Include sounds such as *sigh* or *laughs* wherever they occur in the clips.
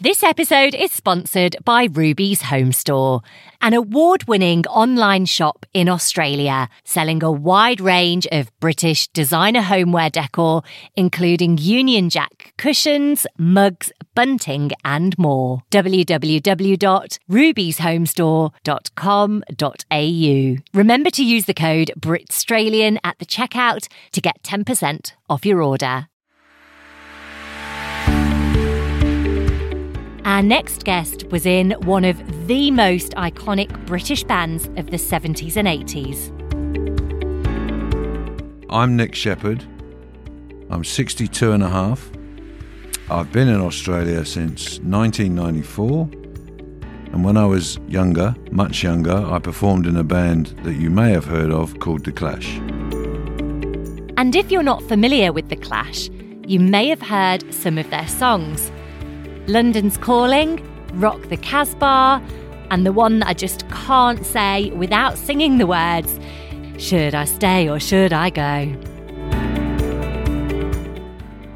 This episode is sponsored by Ruby's Home Store, an award winning online shop in Australia selling a wide range of British designer homeware decor, including Union Jack cushions, mugs, bunting, and more. www.rubyshomestore.com.au. Remember to use the code BRITSTRALIAN at the checkout to get 10% off your order. Our next guest was in one of the most iconic British bands of the 70s and 80s. I'm Nick Sheppard. I'm 62 and a half. I've been in Australia since 1994. And when I was younger, much younger, I performed in a band that you may have heard of called The Clash. And if you're not familiar with The Clash, you may have heard some of their songs. London's Calling, Rock the Casbah, and the one that I just can't say without singing the words Should I stay or should I go?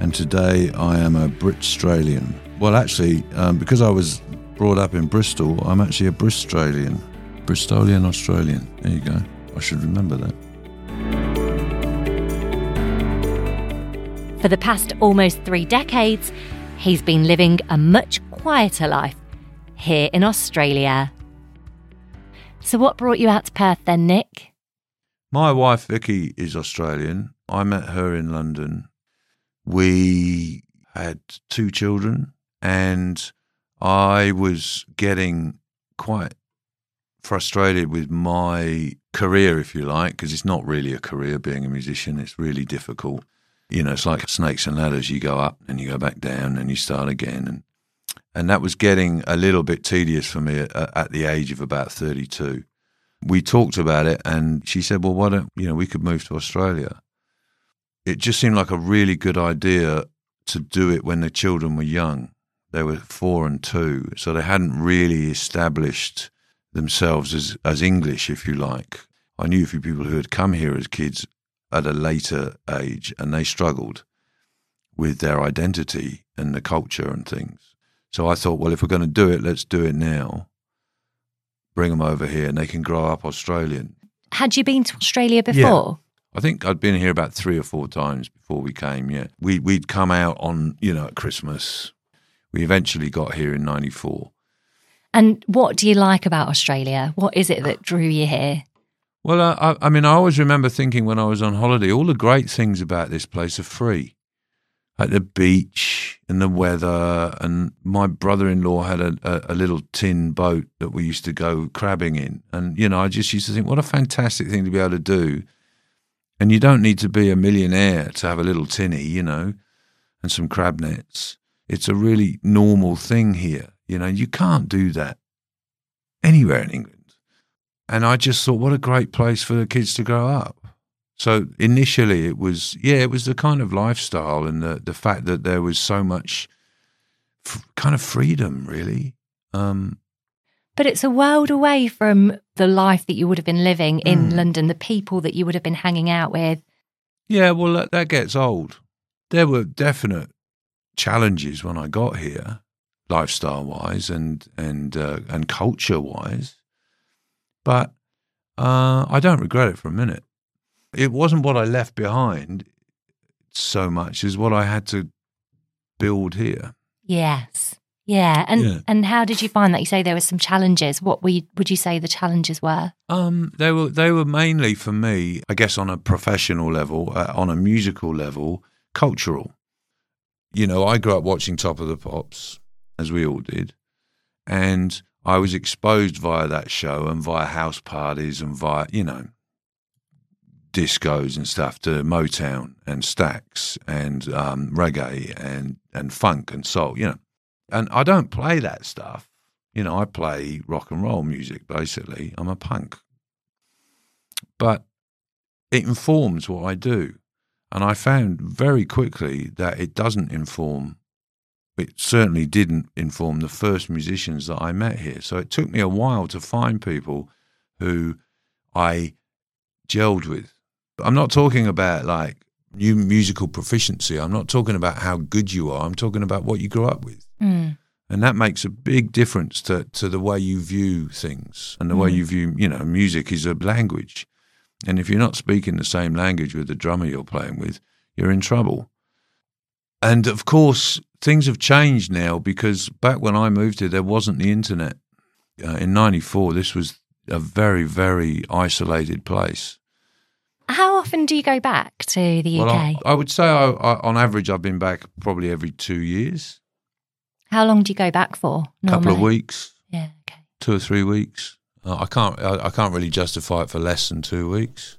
And today I am a Britstralian. Well, actually, um, because I was brought up in Bristol, I'm actually a Bristolian. Bristolian Australian. There you go. I should remember that. For the past almost three decades, he's been living a much quieter life here in Australia. So, what brought you out to Perth then, Nick? My wife Vicky is Australian. I met her in London. We had two children, and I was getting quite frustrated with my career, if you like, because it's not really a career being a musician. It's really difficult you know, it's like snakes and ladders. You go up and you go back down and you start again. And, and that was getting a little bit tedious for me at, at the age of about 32. We talked about it and she said, well, why don't, you know, we could move to Australia. It just seemed like a really good idea to do it when the children were young. They were four and two, so they hadn't really established themselves as, as English, if you like. I knew a few people who had come here as kids at a later age and they struggled with their identity and the culture and things. So I thought, well, if we're going to do it, let's do it now. Bring them over here and they can grow up Australian. Had you been to Australia before? Yeah. I think I'd been here about three or four times before we came. Yeah, we we'd come out on you know at Christmas. We eventually got here in '94. And what do you like about Australia? What is it that drew you here? Well, I, I mean, I always remember thinking when I was on holiday, all the great things about this place are free. Like the beach and the weather, and my brother-in-law had a, a, a, little tin boat that we used to go crabbing in, and you know, I just used to think, what a fantastic thing to be able to do. And you don't need to be a millionaire to have a little tinny, you know, and some crab nets. It's a really normal thing here, you know. You can't do that anywhere in England. And I just thought, what a great place for the kids to grow up. So initially, it was yeah, it was the kind of lifestyle and the the fact that there was so much f- kind of freedom, really. Um, but it's a world away from the life that you would have been living in mm. London, the people that you would have been hanging out with. Yeah, well, that, that gets old. There were definite challenges when I got here, lifestyle wise and and uh, and culture wise. But uh, I don't regret it for a minute. It wasn't what I left behind so much as what I had to build here. Yes. Yeah. And yeah. and how did you find that? You say there were some challenges. What were you, would you say the challenges were? Um, they were they were mainly for me, I guess, on a professional level, uh, on a musical level, cultural. You know, I grew up watching Top of the Pops, as we all did, and I was exposed via that show and via house parties and via, you know, discos and stuff to Motown and Stax and um, reggae and, and funk and soul, you know. And I don't play that stuff. You know, I play rock and roll music, basically. I'm a punk. But it informs what I do. And I found very quickly that it doesn't inform it certainly didn't inform the first musicians that I met here. So it took me a while to find people who I gelled with. I'm not talking about like new musical proficiency. I'm not talking about how good you are. I'm talking about what you grew up with. Mm. And that makes a big difference to, to the way you view things and the way Mm. you view, you know, music is a language. And if you're not speaking the same language with the drummer you're playing with, you're in trouble. And of course, things have changed now because back when I moved here, there wasn't the internet. Uh, in '94, this was a very, very isolated place. How often do you go back to the UK? I, I would say, I, I, on average, I've been back probably every two years, How long do you go back for? a couple of weeks, Yeah. Okay. two or three weeks. Uh, I can't, I, I can't really justify it for less than two weeks.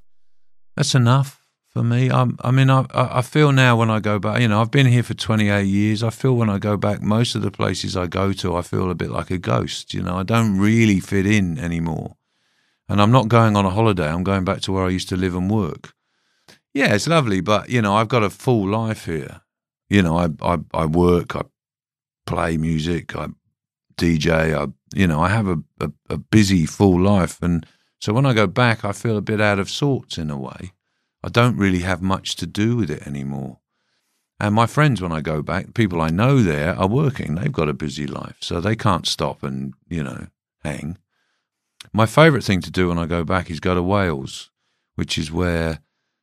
That's enough for me. I'm, I mean, I, I I feel now when I go back, you know, I've been here for 28 years. I feel when I go back, most of the places I go to, I feel a bit like a ghost. You know, I don't really fit in anymore. And I'm not going on a holiday. I'm going back to where I used to live and work. Yeah, it's lovely, but you know, I've got a full life here. You know, I I, I work, I play music, I DJ, I you know, I have a, a, a busy full life, and so when I go back, I feel a bit out of sorts in a way. I don't really have much to do with it anymore. And my friends, when I go back, people I know there are working. They've got a busy life, so they can't stop and you know hang. My favourite thing to do when I go back is go to Wales, which is where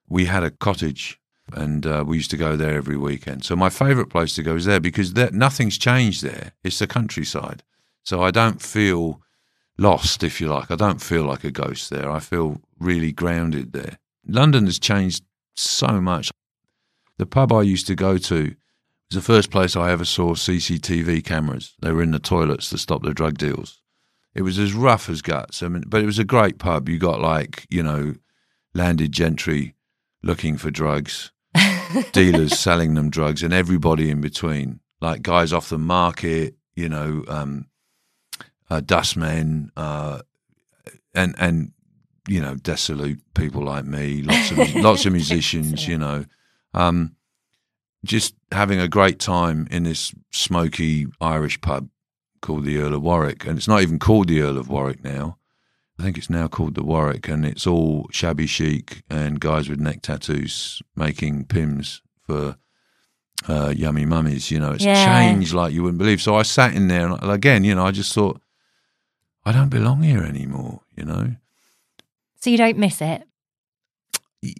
we had a cottage and uh, we used to go there every weekend. So my favourite place to go is there because there, nothing's changed there. It's the countryside. So I don't feel lost, if you like. I don't feel like a ghost there. I feel really grounded there. London has changed so much. The pub I used to go to was the first place I ever saw CCTV cameras. They were in the toilets to stop the drug deals. It was as rough as guts. I mean, but it was a great pub. You got like, you know, landed gentry looking for drugs, *laughs* dealers selling them drugs, and everybody in between, like guys off the market, you know, um, uh, dustmen, uh, and and you know, dissolute people like me, lots of *laughs* lots of musicians, you know, um, just having a great time in this smoky Irish pub called the Earl of Warwick, and it's not even called the Earl of Warwick now. I think it's now called the Warwick, and it's all shabby chic and guys with neck tattoos making Pimm's for uh, yummy mummies. You know, it's Yeah. changed like you wouldn't believe. So I sat in there, and again, you know, I just thought, I don't belong here anymore. You know, So you don't miss it.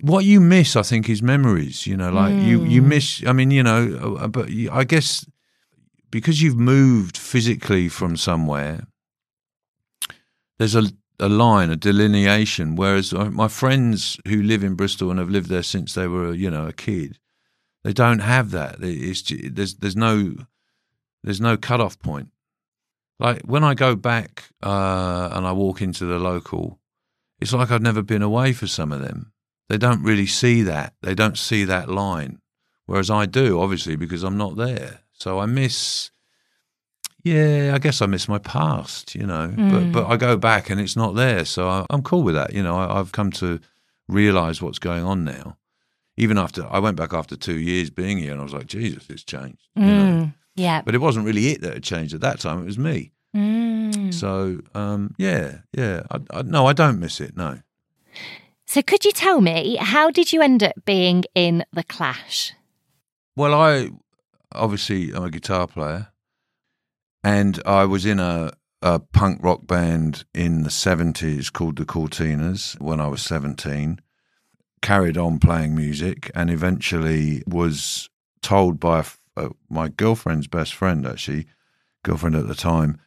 what you miss, I think, is memories. You know, like you you Mm. miss. I mean, you know, uh, but I guess because you've moved physically from somewhere, there's a a line, a delineation. Whereas uh, my friends who live in Bristol and have lived there since they were, you know, a kid, they don't have that. It's there's there's no there's no cutoff point. Like when I go back uh, and I walk into the local, it's like I've never been away for some of them. They don't really see that. They don't see that line, whereas I do, obviously, because I'm not there. So I miss. Yeah, I guess I miss my past, you know. Mm. But but I go back and it's not there, so I, I'm cool with that. You know, I, I've come to realize what's going on now. Even after I went back after two years being here, and I was like, Jesus, it's changed. You know? Mm. Yeah. But it wasn't really it that had changed at that time. It was me. Mm. So um, yeah, yeah. I, I, no, I don't miss it. No. So could you tell me how did you end up being in the Clash? Well, I obviously I'm a guitar player, and I was in a, a punk rock band in the seventies called the Cortinas when I was seventeen. Carried on playing music, and eventually was told by a uh, my girlfriend's best friend, actually, girlfriend at the time,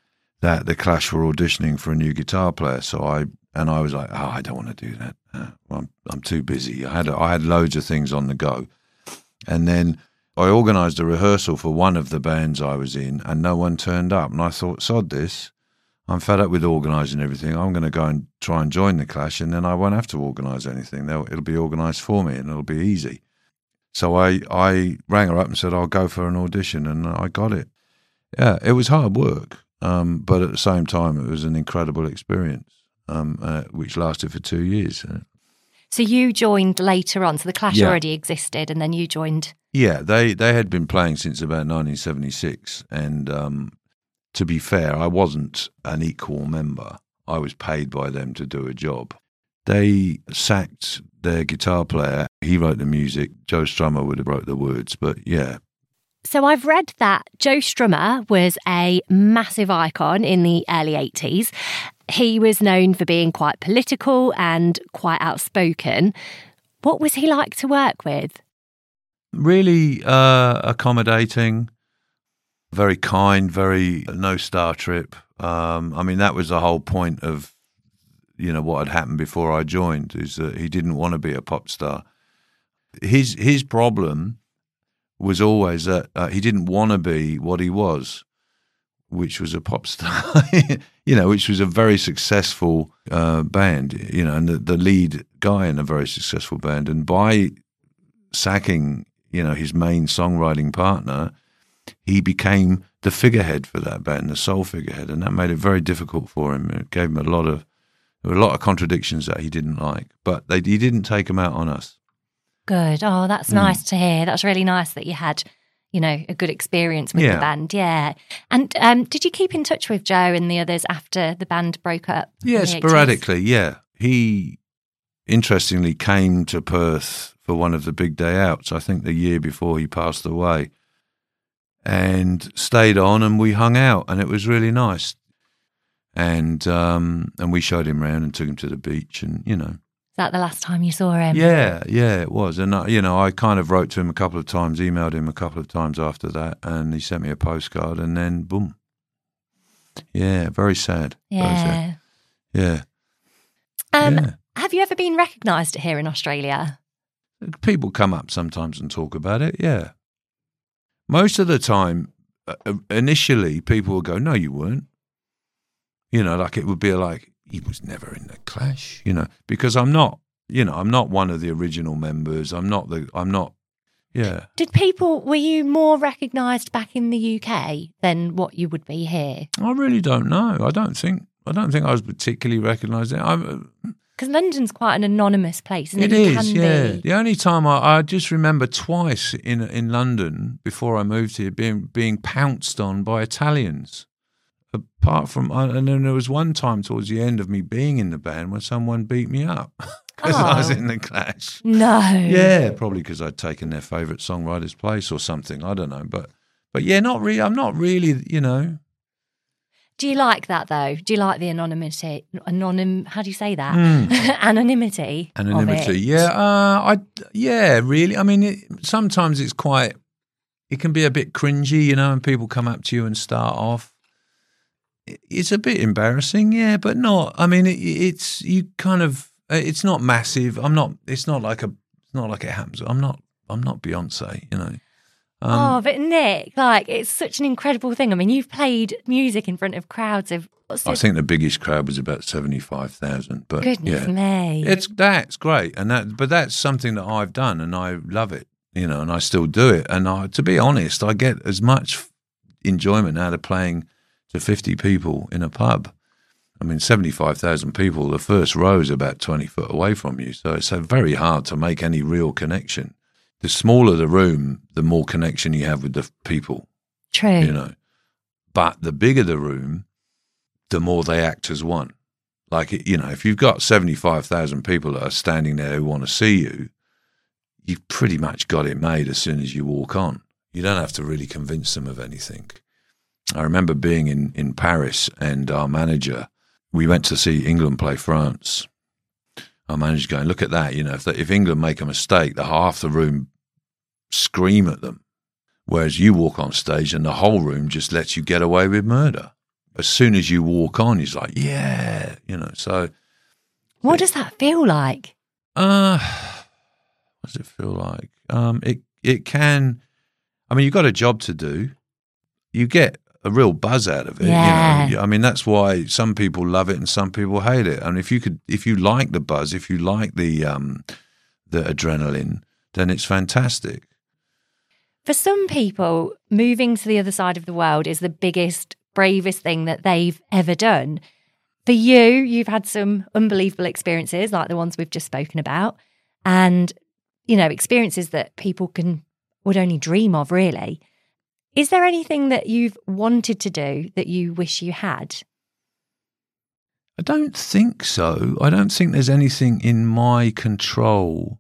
that the Clash were auditioning for a new guitar player. So I and I was like, oh, I don't want to do that. Uh, I'm I'm too busy. I had I had loads of things on the go, and then I organised a rehearsal for one of the bands I was in, and no one turned up. And I thought, sod this. I'm fed up with organising everything. I'm going to go and try and join the Clash, and then I won't have to organise anything. They'll, it'll be organised for me, and it'll be easy. So I, I rang her up and said, I'll go for an audition, and I got it. Yeah, it was hard work, um, but at the same time, it was an incredible experience, um, uh, which lasted for two years. Uh, So you joined later on. So the Clash Yeah. already existed, and then you joined. Yeah, they they had been playing since about 1976, and um, to be fair, I wasn't an equal member. I was paid by them to do a job. They sacked their guitar player. He wrote the music. Joe Strummer would have wrote the words, but yeah, So I've read that Joe Strummer was a massive icon in the early 80s. He was known for being quite political and quite outspoken. What was he like to work with? Really uh, accommodating, very kind, very no star trip. Um, I mean, that was the whole point of you know what had happened before I joined is that he didn't want to be a pop star. His his problem was always that uh, he didn't want to be what he was, which was a pop star. *laughs* you know, which was a very successful uh, band. You know, and the, the lead guy in a very successful band. And by sacking, you know, his main songwriting partner, he became the figurehead for that band, the sole figurehead, and that made it very difficult for him. It gave him a lot of there were a lot of contradictions that he didn't like, but they, he didn't take them out on us. Good. Oh, that's mm. nice to hear. That's really nice that you had, you know, a good experience with yeah. the band. Yeah. And um, did you keep in touch with Joe and the others after the band broke up? Yeah, sporadically. Yeah. He interestingly came to Perth for one of the big day outs, I think the year before he passed away, and stayed on and we hung out and it was really nice. And um, and we showed him around and took him to the beach and, you know, is that the last time you saw him? Yeah, yeah, it was. And, uh, you know, I kind of wrote to him a couple of times, emailed him a couple of times after that, and he sent me a postcard, and then boom. Yeah, very sad. Yeah. Very sad. Yeah. Um, yeah. Have you ever been recognised here in Australia? People come up sometimes and talk about it, yeah. Most of the time, uh, uh initially, people will go, no, you weren't. You know, like it would be like, he was never in the Clash, you know, because I'm not, you know, I'm not one of the original members. I'm not the, I'm not, yeah. Did people, were you more recognised back in the UK than what you would be here? I really don't know. I don't think, I don't think I was particularly recognised. I'm, uh, because London's quite an anonymous place, it, it is, yeah. Be. The only time I, I just remember twice in in London before I moved here being being pounced on by Italians apart from, and then there was one time towards the end of me being in the band where someone beat me up *laughs* because oh. I was oh. in the Clash. No. Yeah, probably because I'd taken their favourite songwriter's place or something. I don't know, but but yeah, not really. I'm not really, you know. Do you like that though? Do you like the anonymity? Anonym? How do you say that? Mm. *laughs* Anonymity. Anonymity. Yeah. Uh, I. Yeah. Really. I mean, it, sometimes it's quite. It can be a bit cringy, you know, and people come up to you and start off it's a bit embarrassing, yeah, but not. I mean, it, it's you kind of. Uh, it's not massive. I'm not. It's not like a. It's not like it happens. I'm not. I'm not Beyonce. You know. Um, oh, but Nick, like it's such an incredible thing. I mean, you've played music in front of crowds of. I think the biggest crowd was about seventy-five thousand. But goodness yeah, me, it's that's great, and that. But that's something that I've done, and I love it. You know, and I still do it. And I, to be honest, I get as much enjoyment out of playing to 50 people in a pub. I mean, 75,000 people, the first row is about 20 foot away from you. So it's uh, very hard to make any real connection. The smaller the room, the more connection you have with the people. True. You know, but the bigger the room, the more they act as one. Like, you know, if you've got 75,000 people that are standing there who want to see you, you've pretty much got it made as soon as you walk on. You don't have to really convince them of anything. I remember being in, in Paris and our manager, we went to see England play France. Our manager going, look at that, you know, if, if England make a mistake, the half the room scream at them. Whereas you walk on stage and the whole room just lets you get away with murder. As soon as you walk on, he's like, yeah, you know, so. What does that feel like? Uh, what does it feel like? Um, it, it can, I mean, you've got a job to do. You get a real buzz out of it. Yeah. You know? I mean, that's why some people love it and some people hate it. And if you could, if you like the buzz, if you like the um, the adrenaline, then it's fantastic. For some people, moving to the other side of the world is the biggest, bravest thing that they've ever done. For you, you've had some unbelievable experiences like the ones we've just spoken about, and you know, experiences that people can would only dream of, really. Is there anything that you've wanted to do that you wish you had? I don't think so. I don't think there's anything in my control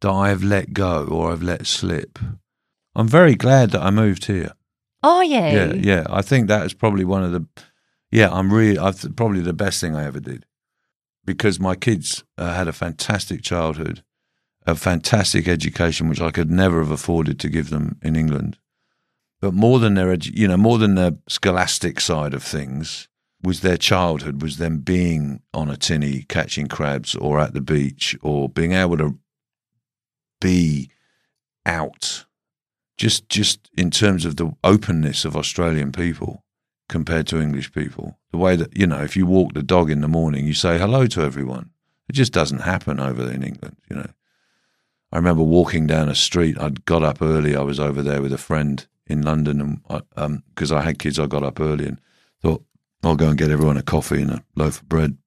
that I have let go or I've let slip. I'm very glad that I moved here. Are you? Yeah, yeah. I think that is probably one of the. Yeah, I'm really. I th- probably the best thing I ever did, because my kids uh, had a fantastic childhood, a fantastic education, which I could never have afforded to give them in England. But more than their, you know, more than the scholastic side of things, was their childhood, was them being on a tinny catching crabs or at the beach or being able to be out just just in terms of the openness of Australian people compared to English people. The way that you know, if you walk the dog in the morning, you say hello to everyone. It just doesn't happen over in England. You know, I remember walking down a street. I'd got up early. I was over there with a friend in London, and because um, I had kids, I got up early and thought I'll go and get everyone a coffee and a loaf of bread.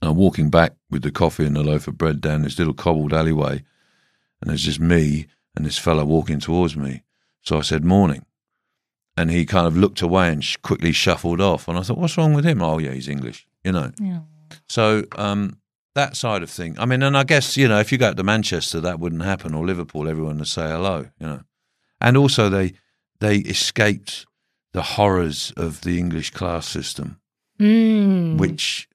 And I'm walking back with the coffee and the loaf of bread down this little cobbled alleyway, and there's just me and this fellow walking towards me. So I said, Morning. And he kind of looked away and sh- quickly shuffled off. And I thought, What's wrong with him? Oh, yeah, he's English, you know. Yeah. So um, that side of thing. I mean, and I guess, you know, if you go to Manchester, that wouldn't happen, or Liverpool, everyone would say hello, you know. And also, they they escaped the horrors of the English class system, Mm. which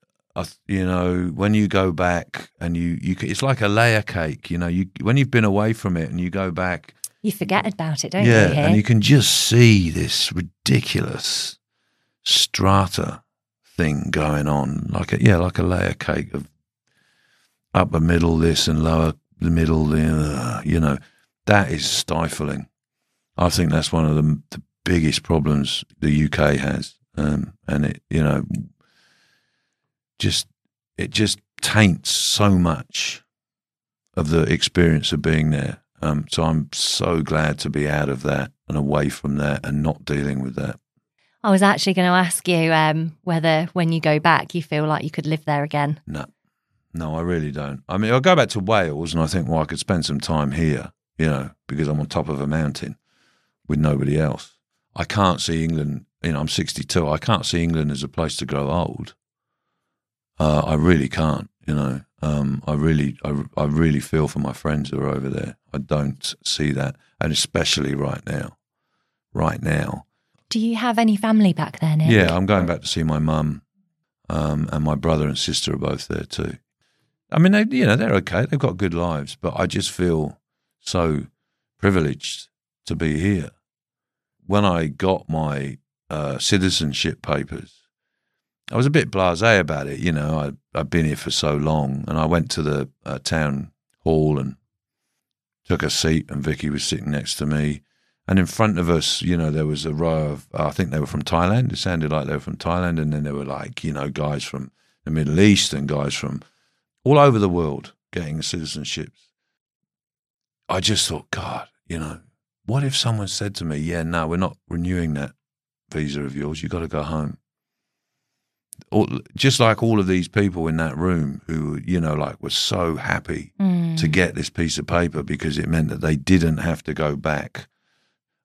you know when you go back and you you it's like a layer cake you know you when you've been away from it and you go back You forget about it, don't yeah you? Here? and you can just see this ridiculous strata thing going on like a yeah like a layer cake of upper middle this and lower the middle the uh, you know that is stifling i think that's one of the, the biggest problems the uk has um, and it you know just it just taints so much of the experience of being there. Um, so I'm so glad to be out of that and away from that and not dealing with that. I was actually going to ask you um, whether when you go back, you feel like you could live there again. No, no, I really don't. I mean, I'll go back to Wales and I think, well, I could spend some time here, you know, because I'm on top of a mountain with nobody else. I can't see England, you know, I'm 62. I can't see England as a place to grow old. Uh, I really can't, you know. Um, I really, I, I really feel for my friends who are over there. I don't see that, and especially right now. Right now, Do you have any family back there, Nick? yeah, I'm going back to see my mum, um, and my brother and sister are both there too. I mean, they, you know, they're okay. They've got good lives, but I just feel so privileged to be here. When I got my uh, citizenship papers, I was a bit blasé about it. You know, I, I've been here for so long, and I went to the uh, town hall and took a seat, and Vicky was sitting next to me. And in front of us, you know, there was a row of, I think they were from Thailand. It sounded like they were from Thailand. And then there were like, you know, guys from the Middle East and guys from all over the world getting citizenships. I just thought, God, you know, what if someone said to me, yeah, no, we're not renewing that visa of yours. You've got to go home. Or, just like all of these people in that room who, you know, like were so happy Mm. to get this piece of paper because it meant that they didn't have to go back.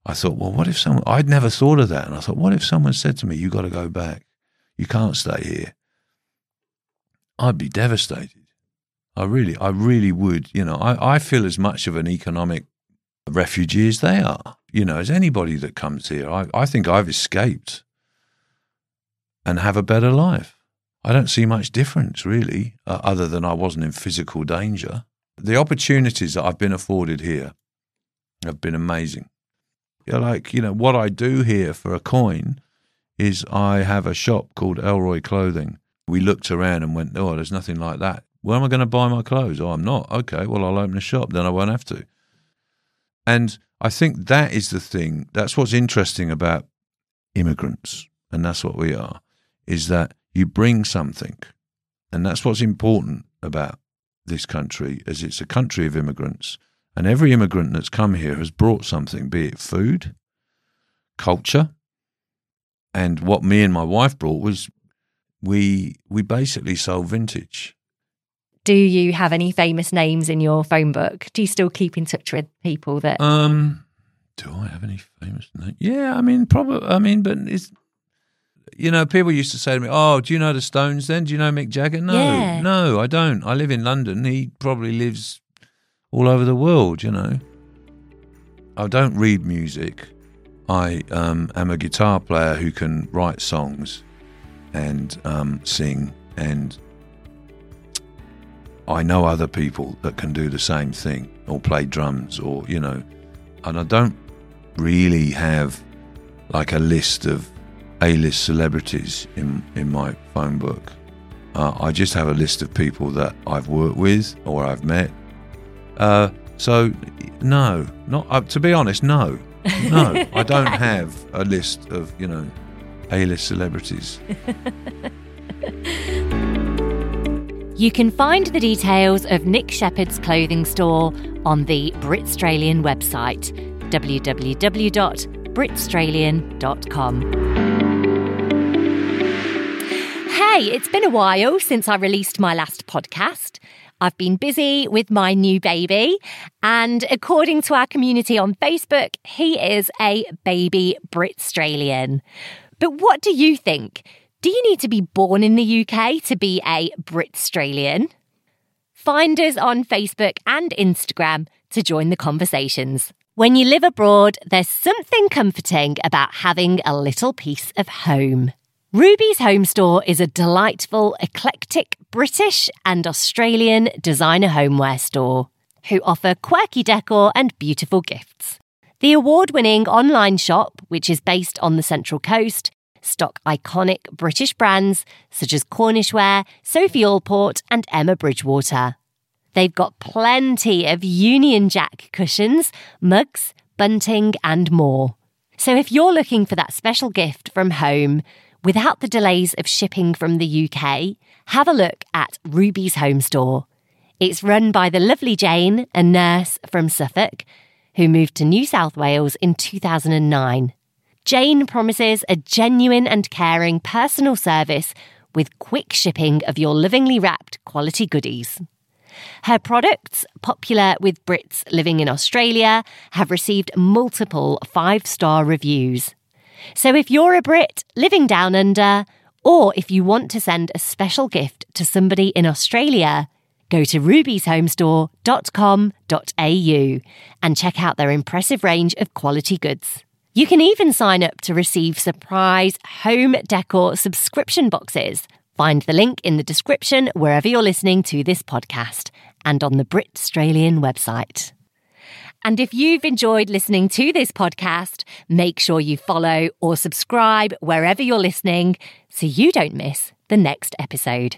I thought, well, what if someone, I'd never thought of that. And I thought, what if someone said to me, you got to go back? You can't stay here. I'd be devastated. I really, I really would. You know, I, I feel as much of an economic refugee as they are, you know, as anybody that comes here. I, I think I've escaped and have a better life. I don't see much difference, really, uh, other than I wasn't in physical danger. The opportunities that I've been afforded here have been amazing. Yeah, like, you know, what I do here for a coin is I have a shop called Elroy Clothing. We looked around and went, oh, there's nothing like that. Where am I going to buy my clothes? Oh, I'm not. Okay, well, I'll open a shop. Then I won't have to. And I think that is the thing. That's what's interesting about immigrants, and that's what we are, is that you bring something. And that's what's important about this country, as it's a country of immigrants. And every immigrant that's come here has brought something, be it food, culture, and what me and my wife brought was we we basically sold vintage. Do you have any famous names in your phone book? Do you still keep in touch with people that? Um, do I have any famous names? Yeah, I mean, probably. I mean, but it's you know, people used to say to me, "Oh, do you know the Stones? Then do you know Mick Jagger?" No, Yeah. no, I don't. I live in London. He probably lives all over the world. You know. I don't read music. I um, am a guitar player who can write songs and um, sing, and I know other people that can do the same thing or play drums or you know, and I don't really have like a list of A-list celebrities in in my phone book. Uh, I just have a list of people that I've worked with or I've met. Uh, so, no, not uh, to be honest, no, no, I don't *laughs* have a list of you know A-list celebrities. *laughs* You can find the details of Nick Sheppard's clothing store on the Britstralian website, www.britstralian.com. Hey, it's been a while since I released my last podcast. I've been busy with my new baby, and according to our community on Facebook, he is a baby Britstralian. But what do you think? Do you need to be born in the UK to be a Britstralian? Find us on Facebook and Instagram to join the conversations. When you live abroad, there's something comforting about having a little piece of home. Ruby's Home Store is a delightful, eclectic British and Australian designer homeware store who offer quirky decor and beautiful gifts. The award winning online shop, which is based on the Central Coast, stock iconic British brands such as Cornishware, Sophie Allport, and Emma Bridgewater. They've got plenty of Union Jack cushions, mugs, bunting, and more. So if you're looking for that special gift from home, without the delays of shipping from the UK, have a look at Ruby's Home Store. It's run by the lovely Jane, a nurse from Suffolk, who moved to New South Wales in 2009. Jane promises a genuine and caring personal service with quick shipping of your lovingly wrapped quality goodies. Her products, popular with Brits living in Australia, have received multiple five star reviews. So if you're a Brit living down under, or if you want to send a special gift to somebody in Australia, go to rubyshomestore.com.au and check out their impressive range of quality goods. You can even sign up to receive surprise home decor subscription boxes. Find the link in the description wherever you're listening to this podcast and on the Britstralian website. And if you've enjoyed listening to this podcast, make sure you follow or subscribe wherever you're listening so you don't miss the next episode.